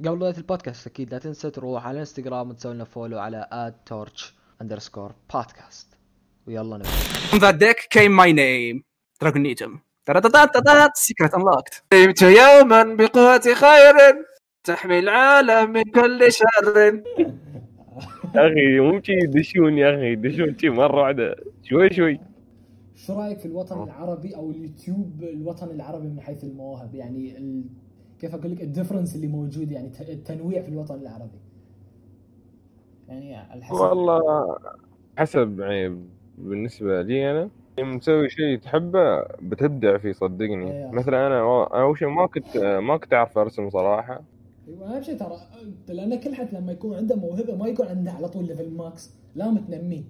قبل بداية البودكاست أكيد لا تنسى تروح على الانستغرام وتسوي لنا فولو على @torch underscore podcast. ويلا نبدأ. From that deck came my name. Dragonitum ترى سيكرت انلوكت نمت يوما بقوة خير تحمي العالم من كل شر يا أخي شي يدشون يا أخي يدشون شي مره واحدة شوي شوي شو رايك في الوطن العربي أو اليوتيوب الوطن العربي من حيث المواهب يعني. كيف أقول لك ال difference اللي موجود يعني التنويع في الوطن العربي؟ يعني على حسب والله حسب يعني بالنسبة لي أنا مسوي شيء تحبه بتبدع فيه صدقني. إيه. مثلا أنا أنا أول شيء ما كنت ما كنت أعرف أرسم صراحة. أيوه أهم شيء ترى لأن كل حد لما يكون عنده موهبة ما يكون عنده على طول level max لا متنميه